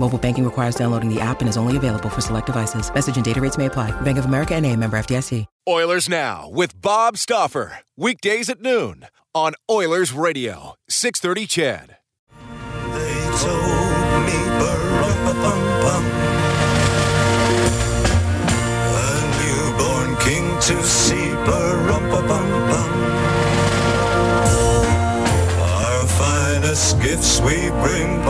Mobile banking requires downloading the app and is only available for select devices. Message and data rates may apply. Bank of America and a member FDIC. Oilers Now with Bob Stauffer. Weekdays at noon on Oilers Radio. 630 CHED. They told me bum A newborn king to see bum Our finest gifts we bring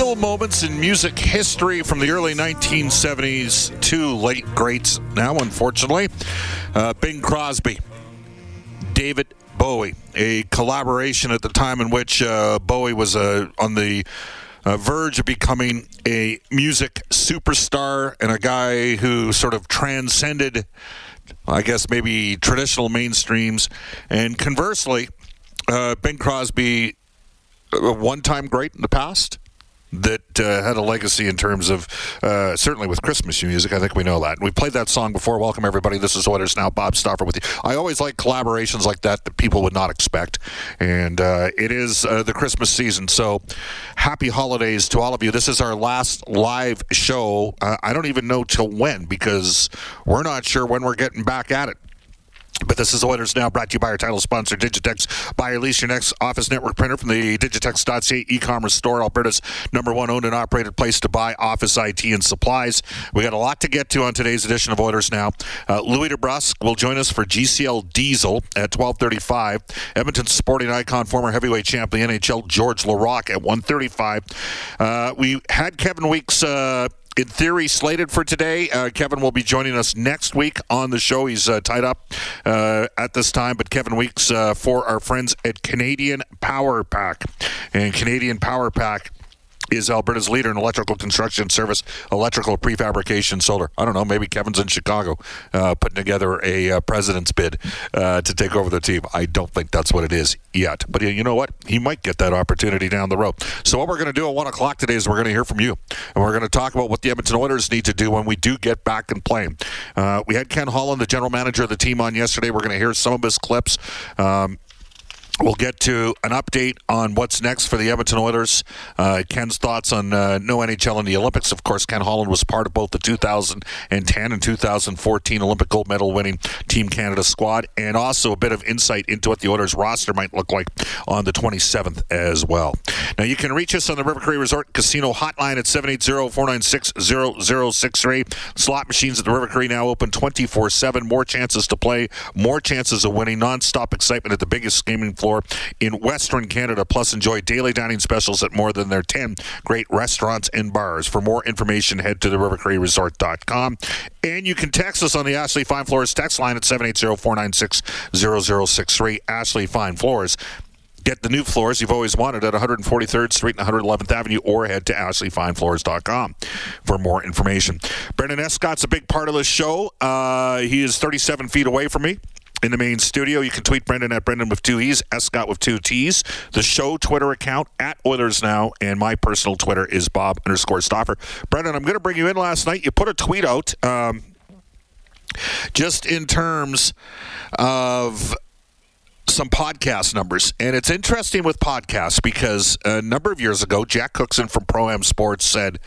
surreal moments in music history from the early 1970s to late greats now, unfortunately. Uh, Bing Crosby, David Bowie, a collaboration at the time in which uh, Bowie was uh, on the uh, verge of becoming a music superstar and a guy who sort of transcended, I guess, maybe traditional mainstreams. And conversely, uh, Bing Crosby, a one time great in the past. That uh, had a legacy in terms of uh, certainly with Christmas music. I think we know that. We played that song before. Welcome everybody. This is Oilers now. Bob Stauffer with you. I always like collaborations like that that people would not expect, and uh, it is uh, the Christmas season. So, happy holidays to all of you. This is our last live show. Uh, I don't even know till when because we're not sure when we're getting back at it. But this is Oilers Now, brought to you by our title sponsor, Digitex. Buy or lease your next office network printer from the Digitex.ca e-commerce store, Alberta's number one owned and operated place to buy office IT and supplies. We got a lot to get to on today's edition of Oilers Now. Uh, Louis DeBrusk will join us for GCL Diesel at 1235. Edmonton sporting icon, former heavyweight champion, NHL George Laraque at 135. Uh, we had Kevin Weekes... Uh, in theory, slated for today. Uh, Kevin will be joining us next week on the show. He's uh, tied up uh, at this time, but Kevin Weekes uh, for our friends at Canadian Power Pack. And Canadian Power Pack is Alberta's leader in electrical construction service, electrical prefabrication, solar. I don't know. Maybe Kevin's in Chicago uh, putting together a uh, president's bid uh, to take over the team. I don't think that's what it is yet. But you know what? He might get that opportunity down the road. So what we're going to do at one o'clock today is we're going to hear from you, and we're going to talk about what the Edmonton Oilers need to do when we do get back and playing. Uh, we had Ken Holland, the general manager of the team, on yesterday. We're going to hear some of his clips. Um, We'll get to an update on what's next for the Edmonton Oilers. Uh, Ken's thoughts on uh, no NHL in the Olympics. Of course, Ken Holland was part of both the 2010 and 2014 Olympic gold medal winning Team Canada squad, and also a bit of insight into what the Oilers roster might look like on the 27th as well. Now, you can reach us on the River Cree Resort Casino hotline at 780-496-0063. Slot machines at the River Cree now open 24-7. More chances to play, more chances of winning, non-stop excitement at the biggest gaming floor in Western Canada. Plus, enjoy daily dining specials at more than their 10 great restaurants and bars. For more information, head to the rivercreeresort.com. And you can text us on the Ashley Fine Floors text line at 780-496-0063. Ashley Fine Floors Get the new floors you've always wanted at 143rd Street and 111th Avenue or head to ashleyfinefloors.com for more information. Brendan Escott's a big part of this show. Uh, he is 37 feet away from me in the main studio. You can tweet Brendan at Brendan with two E's, Scott with two T's. The show Twitter account at Oilers Now, and my personal Twitter is Bob underscore Stauffer. Brendan, I'm going to bring you in last night. You put a tweet out um, just in terms of some podcast numbers. And it's interesting with podcasts because a number of years ago, Jack Cookson from Pro Am Sports said,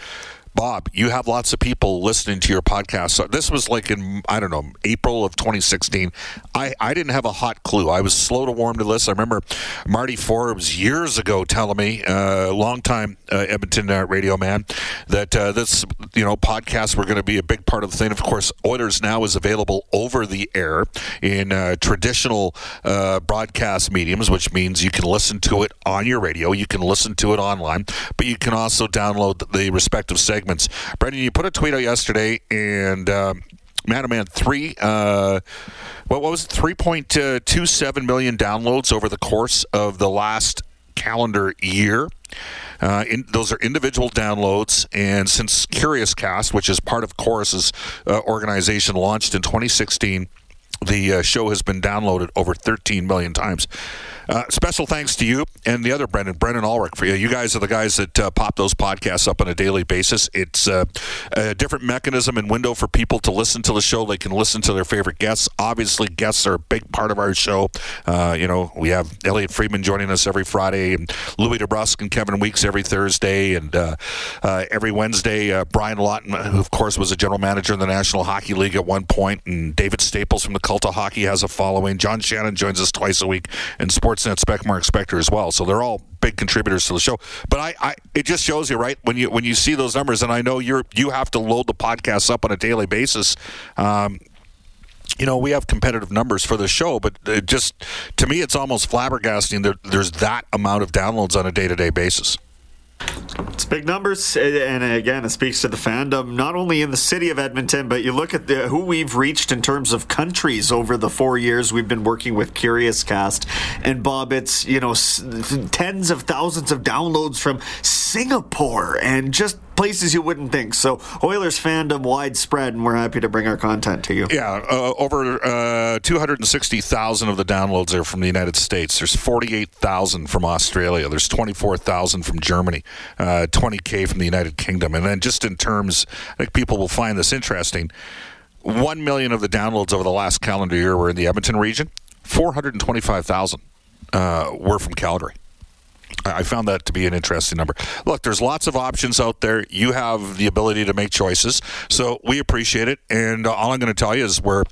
Bob, you have lots of people listening to your podcast. So this was like in I don't know April of 2016. I, I didn't have a hot clue. I was slow to warm to this. I remember Marty Forbes years ago telling me, a uh, longtime uh, Edmonton uh, radio man, that uh, this you know podcasts were going to be a big part of the thing. Of course, Oilers now is available over the air in uh, traditional uh, broadcast mediums, which means you can listen to it on your radio, you can listen to it online, but you can also download the respective segments segments. Brendan, you put a tweet out yesterday, and um, man, oh man, three. Uh, what, what was it? Three point two seven million downloads over the course of the last calendar year. Uh, in, those are individual downloads, and since Curiouscast, which is part of Corus's uh, organization, launched in 2016, the uh, show has been downloaded over 13 million times. Uh, special thanks to you and the other Brendan, Brendan Ulrich. For you, you guys are the guys that uh, pop those podcasts up on a daily basis. It's uh, a different mechanism and window for people to listen to the show. They can listen to their favorite guests. Obviously, guests are a big part of our show. Uh, you know, we have Elliot Friedman joining us every Friday, and Louis DeBrusk and Kevin Weekes every Thursday, and uh, every Wednesday. Brian Lawton, who of course was a general manager in the National Hockey League at one point, and David Staples from the Cult of Hockey has a following. John Shannon joins us twice a week, and Sports Sportsnet Spec Mark Spector as well. So they're all big contributors to the show. But I, I, it just shows you right when you when you see those numbers, and I know you're you have to load the podcast up on a daily basis. Um, you know, we have competitive numbers for the show, but it just to me, it's almost flabbergasting that there's that amount of downloads on a day to day basis. It's big numbers, eh, and again, it speaks to the fandom not only in the city of Edmonton, but you look at the, who we've reached in terms of countries over the four years we've been working with Curiouscast. And Bob, it's you know tens of thousands of downloads from Singapore and just places you wouldn't think. So Oilers fandom widespread, and we're happy to bring our content to you. Yeah, uh, over uh, 260,000 of the downloads are from the United States. There's 48,000 from Australia. There's 24,000 from Germany. Uh, 20k from the United Kingdom. And then just in terms, I think people will find this interesting. One million of the downloads over the last calendar year were in the Edmonton region. 425,000 uh, were from Calgary. I found that to be an interesting number. Look, there's lots of options out there. You have the ability to make choices, so we appreciate it. And all I'm going to tell you is we're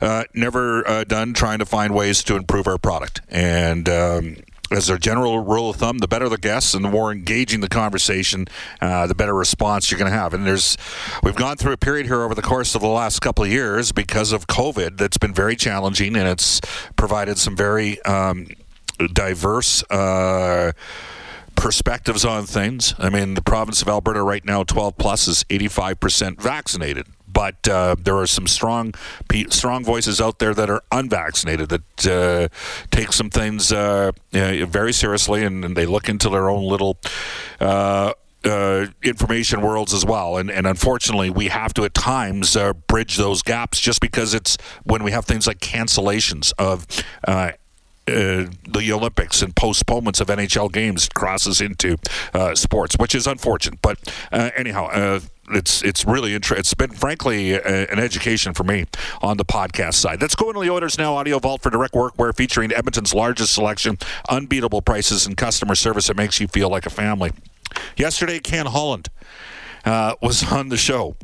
uh, never uh, done trying to find ways to improve our product. And um, as a general rule of thumb, the better the guests and the more engaging the conversation, uh, the better response you're going to have. And there's, we've gone through a period here over the course of the last couple of years because of COVID that's been very challenging, and it's provided some very um, diverse. Uh, perspectives on things. I mean, the province of Alberta right now, 12 plus, is 85% vaccinated. But uh, there are some strong, strong voices out there that are unvaccinated that uh, take some things uh, very seriously, and, and, they look into their own little. Uh, uh, information worlds as well. And, and unfortunately, we have to at times uh, bridge those gaps just because it's when we have things like cancellations of uh, uh, the Olympics and postponements of NHL games crosses into uh, sports, which is unfortunate. But uh, anyhow, uh, it's it's really interesting. It's been frankly an education for me on the podcast side. Let's go into the Oilers now audio vault for direct workwear featuring Edmonton's largest selection, unbeatable prices, and customer service that makes you feel like a family. Yesterday, Ken Holland uh, was on the show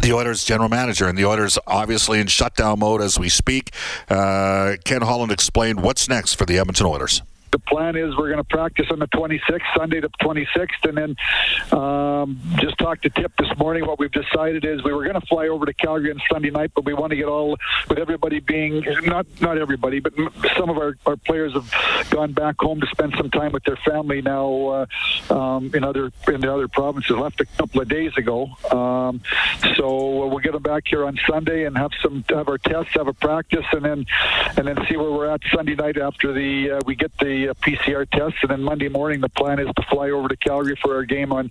the Oilers general manager, and the Oilers obviously in shutdown mode as we speak. Uh, Ken Holland explained what's next for the Edmonton Oilers the plan is we're going to practice on the 26th, Sunday the 26th, and then um, just talked to Tip this morning. What we've decided is we were going to fly over to Calgary on Sunday night, but we want to get all with everybody being not not everybody, but some of our, our players have gone back home to spend some time with their family now uh, um, in other in the other provinces. Left a couple of days ago, um, so we'll get them back here on Sunday and have some have our tests, have a practice, and then and then see where we're at Sunday night after the uh, we get the uh, PCR tests, and then Monday morning the plan is to fly over to Calgary for our game on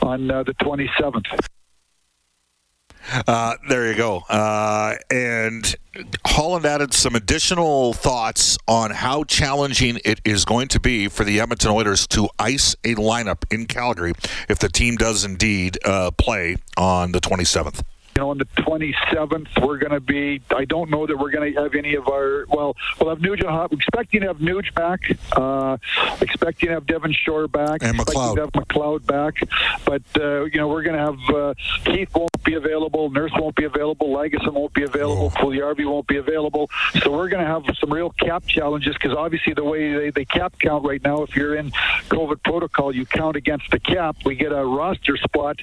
on uh, the 27th. Uh, there you go. Uh, and Holland added some additional thoughts on how challenging it is going to be for the Edmonton Oilers to ice a lineup in Calgary if the team does indeed uh, play on the 27th you know, on the 27th, we're going to be. I don't know that we're going to have any of our. Well, we'll have Nugent. We're expecting to have Nuge back. Uh, expecting to have Devin Shore back. And McLeod. to have McLeod back. But uh, you know, we're going to have uh, Keith won't be available. Nurse won't be available. Lagesson won't be available. Oh. Won't be available. So we're going to have some real cap challenges because obviously the way they, they cap count right now, if you're in COVID protocol, you count against the cap. We get a roster spot,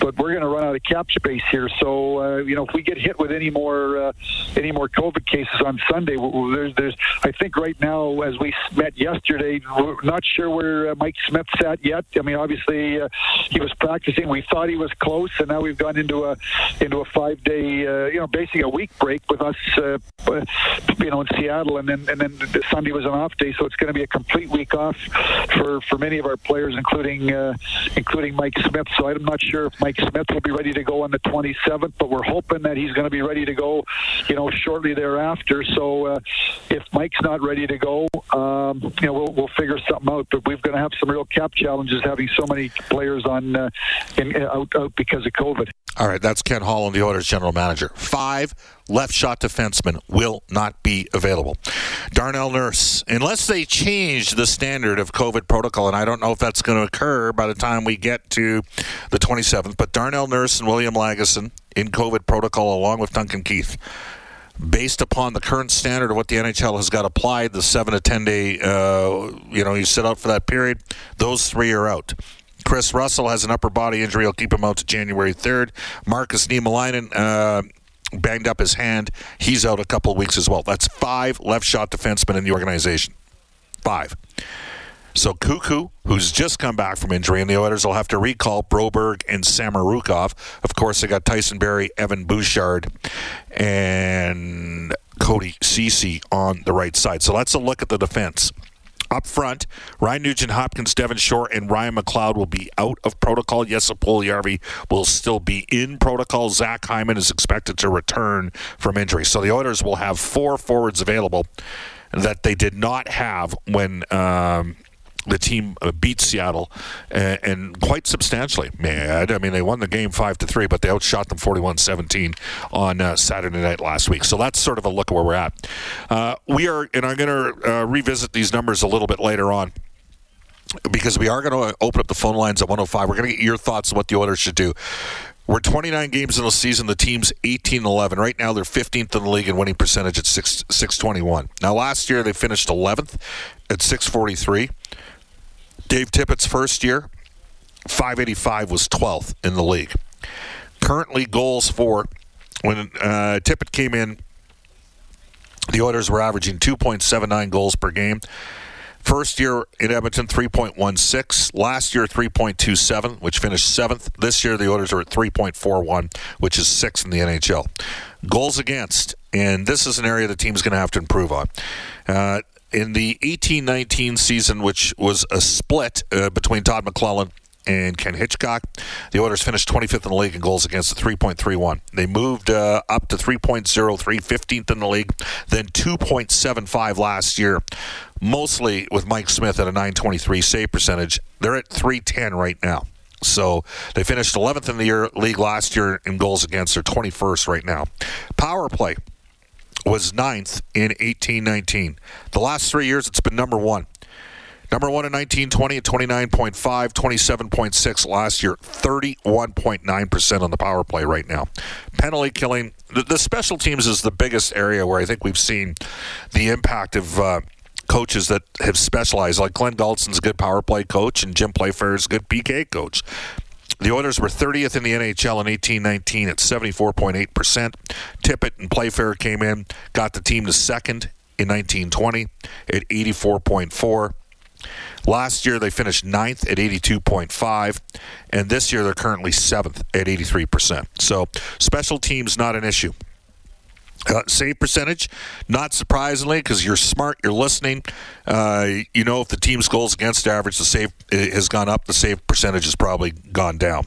but we're going to run out of cap space here. So so uh, you know, if we get hit with any more uh, any more COVID cases on Sunday, there's there's I think right now as we met yesterday, we're not sure where uh, Mike Smith's at yet. I mean, obviously uh, he was practicing. We thought he was close, and now we've gone into a into a five day uh, you know basically a week break with us you know in Seattle, and then and then Sunday was an off day, so it's going to be a complete week off for for many of our players, including including Mike Smith. So I'm not sure if Mike Smith will be ready to go on the 27th. 27th, but we're hoping that he's going to be ready to go, you know, shortly thereafter. So uh, if Mike's not ready to go, um, you know, we'll, we'll figure something out. But we're going to have some real cap challenges having so many players on uh, in, out, out because of COVID. All right, that's Ken Holland, the Oilers general manager. Five left shot defensemen will not be available. Darnell Nurse, unless they change the standard of COVID protocol, and I don't know if that's going to occur by the time we get to the 27th, but Darnell Nurse and William Lagesson in COVID protocol along with Duncan Keith. Based upon the current standard of what the NHL has got applied, the seven to ten day, uh, you know, you sit out for that period. Those three are out. Chris Russell has an upper body injury. He'll keep him out to January 3rd. Marcus Niemelainen uh, banged up his hand. He's out a couple weeks as well. That's five left shot defensemen in the organization. Five. So Cuckoo, who's just come back from injury, and the Oilers will have to recall Broberg and Samorukov. Of course, they got Tyson Barrie, Evan Bouchard, and Cody Ceci on the right side. So let's a look at the defense. Up front, Ryan Nugent Hopkins, Devin Shore, and Ryan McLeod will be out of protocol. Jesse Puljujarvi will still be in protocol. Zach Hyman is expected to return from injury. So the Oilers will have four forwards available that they did not have when um, the team uh, beat Seattle and, and, quite substantially. Man, I mean, they won the game five to three, but they outshot them 41-17 on uh, Saturday night last week. So that's sort of a look at where we're at. Uh, we are, and I'm going to uh, revisit these numbers a little bit later on because we are going to open up the phone lines at 105. We're going to get your thoughts on what the Oilers should do. We're 29 games in the season. The team's 18 11. Right now, they're 15th in the league in winning percentage at 6, 621. Now, last year, they finished 11th at 643. Dave Tippett's first year, 585 was 12th in the league. Currently, goals for when uh, Tippett came in, the Oilers were averaging 2.79 goals per game. First year in Edmonton, 3.16. Last year, 3.27, which finished seventh. This year, the Oilers are at 3.41, which is sixth in the NHL. Goals against, and this is an area the team's going to have to improve on. Uh, in the 18-19 season, which was a split uh, between Todd McLellan and Ken Hitchcock. The Oilers finished 25th in the league in goals against at 3.31. They moved uh, up to 3.03, 15th in the league, then 2.75 last year, mostly with Mike Smith at a 923 save percentage. They're at 310 right now. So they finished 11th in the year, league last year in goals against. They're 21st right now. Power play was ninth in 1819. The last three years, it's been number one. Number one in 1920 at 29.5, 27.6 last year, 31.9% on the power play right now. Penalty killing, the, the, special teams is the biggest area where I think we've seen the impact of uh, coaches that have specialized. Like Glenn Gulutzan's a good power play coach, and Jim Playfair's a good PK coach. The Oilers were 30th in the NHL in 1819 at 74.8%. Tippett and Playfair came in, got the team to second in 1920 at 84.4. Last year they finished ninth at 82.5, and this year they're currently seventh at 83%. So special teams not an issue. Uh, save percentage, not surprisingly, because you're smart, you're listening. Uh, you know if the team's goals against average, the save has gone up, the save percentage has probably gone down.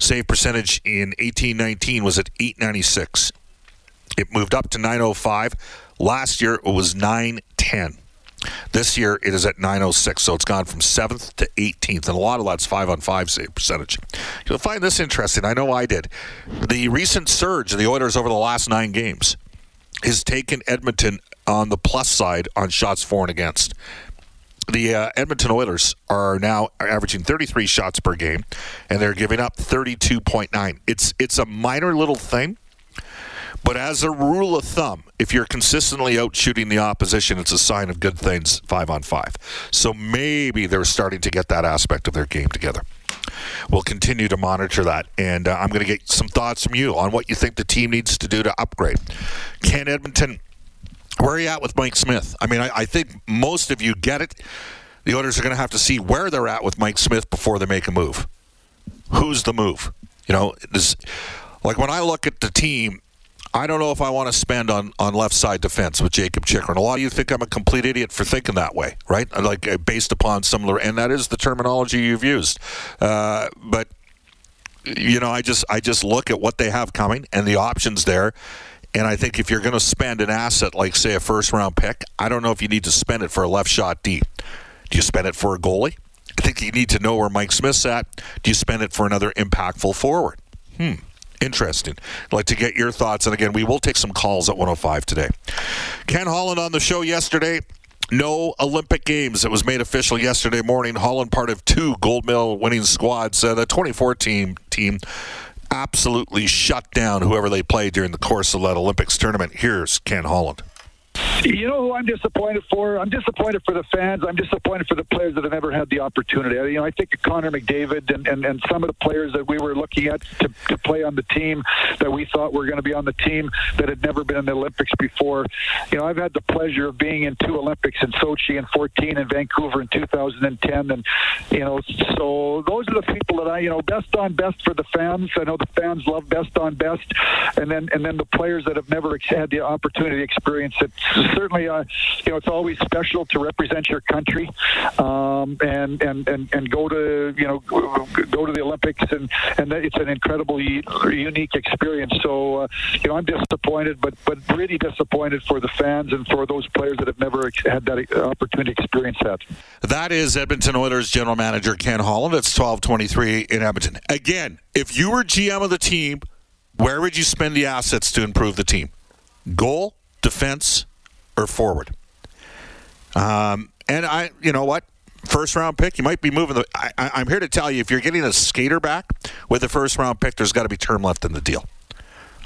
Save percentage in 1819 was at 896. It moved up to 905. Last year it was 910. This year it is at 906, so it's gone from 7th to 18th, and a lot of that's 5 on 5 save percentage. You'll find this interesting. I know I did. The recent surge of the Oilers over the last nine games has taken Edmonton on the plus side on shots for and against. The uh, Edmonton Oilers are now averaging 33 shots per game, and they're giving up 32.9. It's it's a minor little thing, but as a rule of thumb, if you're consistently out shooting the opposition, it's a sign of good things five on five. So maybe they're starting to get that aspect of their game together. We'll continue to monitor that, and uh, I'm going to get some thoughts from you on what you think the team needs to do to upgrade. Can Edmonton? Where are you at with Mike Smith? I mean, I, I think most of you get it. The Oilers are going to have to see where they're at with Mike Smith before they make a move. Who's the move? You know, this, like when I look at the team, I don't know if I want to spend on, on left side defense with Jacob Chychrun. A lot of you think I'm a complete idiot for thinking that way, right? Like uh, based upon similar, and that is the terminology you've used. Uh, but you know, I just I just look at what they have coming and the options there. And I think if you're going to spend an asset like, say, a first round pick, I don't know if you need to spend it for a left shot D. Do you spend it for a goalie? I think you need to know where Mike Smith's at. Do you spend it for another impactful forward? Hmm. Interesting. I'd like to get your thoughts. And again, we will take some calls at 105 today. Ken Holland on the show yesterday. No Olympic Games. It was made official yesterday morning. Holland, part of two gold medal winning squads. Uh, the 2014 team absolutely shut down whoever they played during the course of that Olympics tournament. Here's Ken Holland. You know who I'm disappointed for? I'm disappointed for the fans. I'm disappointed for the players that have never had the opportunity. You know, I think of Connor McDavid and, and, and some of the players that we were looking at to, to play on the team that we thought were going to be on the team that had never been in the Olympics before. You know, I've had the pleasure of being in two Olympics in Sochi in 14 and Vancouver in 2010. And, you know, so those are the people that I, you know, best on best for the fans. I know the fans love best on best. And then, and then the players that have never had the opportunity to experience it certainly, uh, you know, it's always special to represent your country um, and, and, and, and go to, you know, go to the Olympics. And, and it's an incredibly unique experience. So, uh, you know, I'm disappointed, but, but really disappointed for the fans and for those players that have never had that opportunity to experience that. That is Edmonton Oilers general manager Ken Holland. It's 1223 in Edmonton. Again, if you were GM of the team, where would you spend the assets to improve the team? Goal, defense, or forward. Um, and I, you know what? First round pick, you might be moving the. I, am here to tell you, if you're getting a skater back with the first round pick, there's got to be term left in the deal.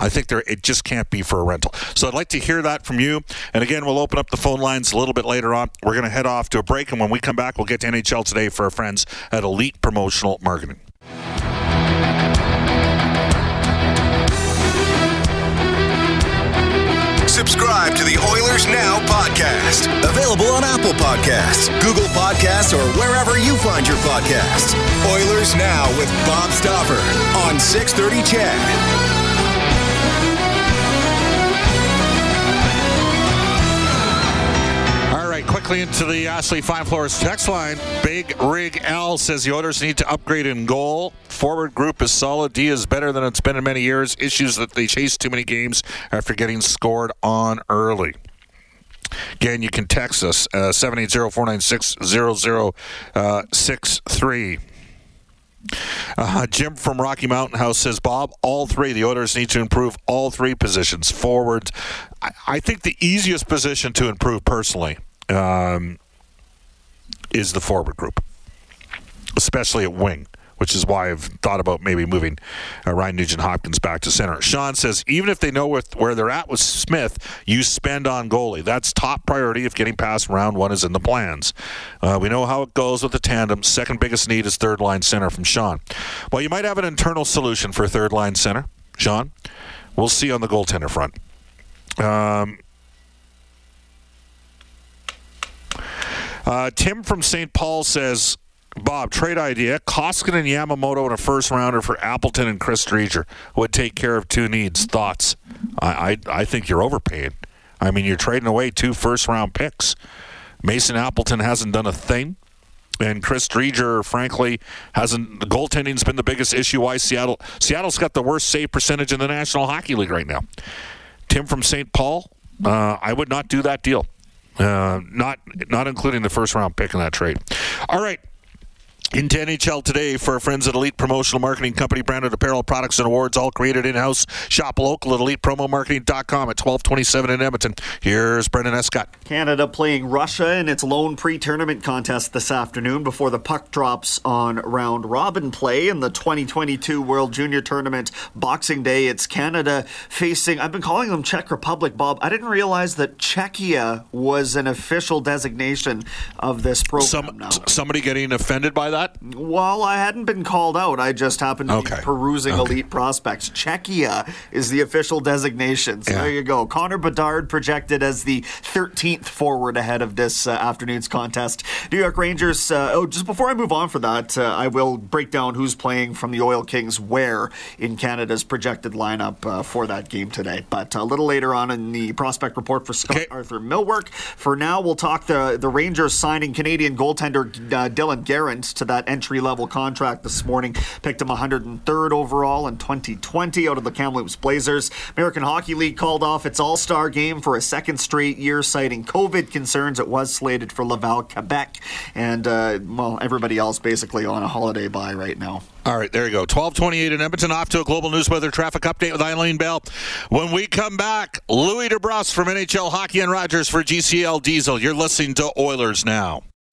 I think there it just can't be for a rental. So I'd like to hear that from you. And again, we'll open up the phone lines a little bit later on. We're going to head off to a break, and when we come back, we'll get to NHL today for our friends at Elite Promotional Marketing. Subscribe to the Oilers Now podcast. Available on Apple Podcasts, Google Podcasts, or wherever you find your podcasts. Oilers Now with Bob Stauffer on 630 CHED. Quickly into the Ashley Fine Floors text line. Big Rig L says the Oilers need to upgrade in goal. Forward group is solid. D is better than it's been in many years. Issues that they chase too many games after getting scored on early. Again, you can text us uh, 780-496-0063. Uh, Jim from Rocky Mountain House says, Bob, all three, the Oilers need to improve all three positions. Forward, I, I think the easiest position to improve personally um, is the forward group, especially at wing, which is why I've thought about maybe moving uh, Ryan Nugent Hopkins back to center. Sean says even if they know with, where they're at with Smith, you spend on goalie. That's top priority if getting past round one is in the plans. Uh, we know how it goes with the tandem. Second biggest need is third line center from Sean. Well, you might have an internal solution for third line center, Sean. We'll see on the goaltender front. Um, uh, Tim from St. Paul says Bob, trade idea. Koskinen and Yamamoto in a first rounder for Appleton and Chris Driedger would take care of two needs. Thoughts? I, I, I think you're overpaying. I mean, you're trading away two first round picks. Mason Appleton hasn't done a thing. And Chris Driedger, frankly, hasn't. The goaltending's been the biggest issue. Why Seattle? Seattle's got the worst save percentage in the National Hockey League right now. Tim from St. Paul, uh, I would not do that deal. Uh, not not including the first round pick in that trade. All right. Into NHL today for our friends at Elite Promotional Marketing Company, branded apparel products and awards, all created in-house. Shop local at elitepromomarketing.com at 1227 in Edmonton. Here's Brendan Escott. Canada playing Russia in its lone pre-tournament contest this afternoon before the puck drops on round robin play in the 2022 World Junior Tournament Boxing Day. It's Canada facing, I've been calling them Czech Republic, Bob. I didn't realize that Czechia was an official designation of this program Some, now. somebody getting offended by that? Well, I hadn't been called out. I just happened to Okay. be perusing Okay. elite prospects. Czechia is the official designation. So Yeah. there you go. Connor Bedard projected as the 13th forward ahead of this uh, afternoon's contest. New York Rangers. Uh, oh, just before I move on for that, uh, I will break down who's playing from the Oil Kings where in Canada's projected lineup uh, for that game today. But a little later on in the prospect report for Scott Okay. Arthur Millwork. For now, we'll talk the the Rangers signing Canadian goaltender uh, Dylan Garand to that entry level contract this morning. Picked him 103rd overall in 2020 out of the Kamloops Blazers. American Hockey League called off its All Star game for a second straight year, citing COVID concerns. It was slated for Laval, Quebec, and uh, well, everybody else basically on a holiday bye right now. All right, there you go. 1228 in Edmonton, off to a global news weather traffic update with Eileen Bell. When we come back, Louis DeBrusk from NHL Hockey and Rogers for GCL Diesel. You're listening to Oilers Now.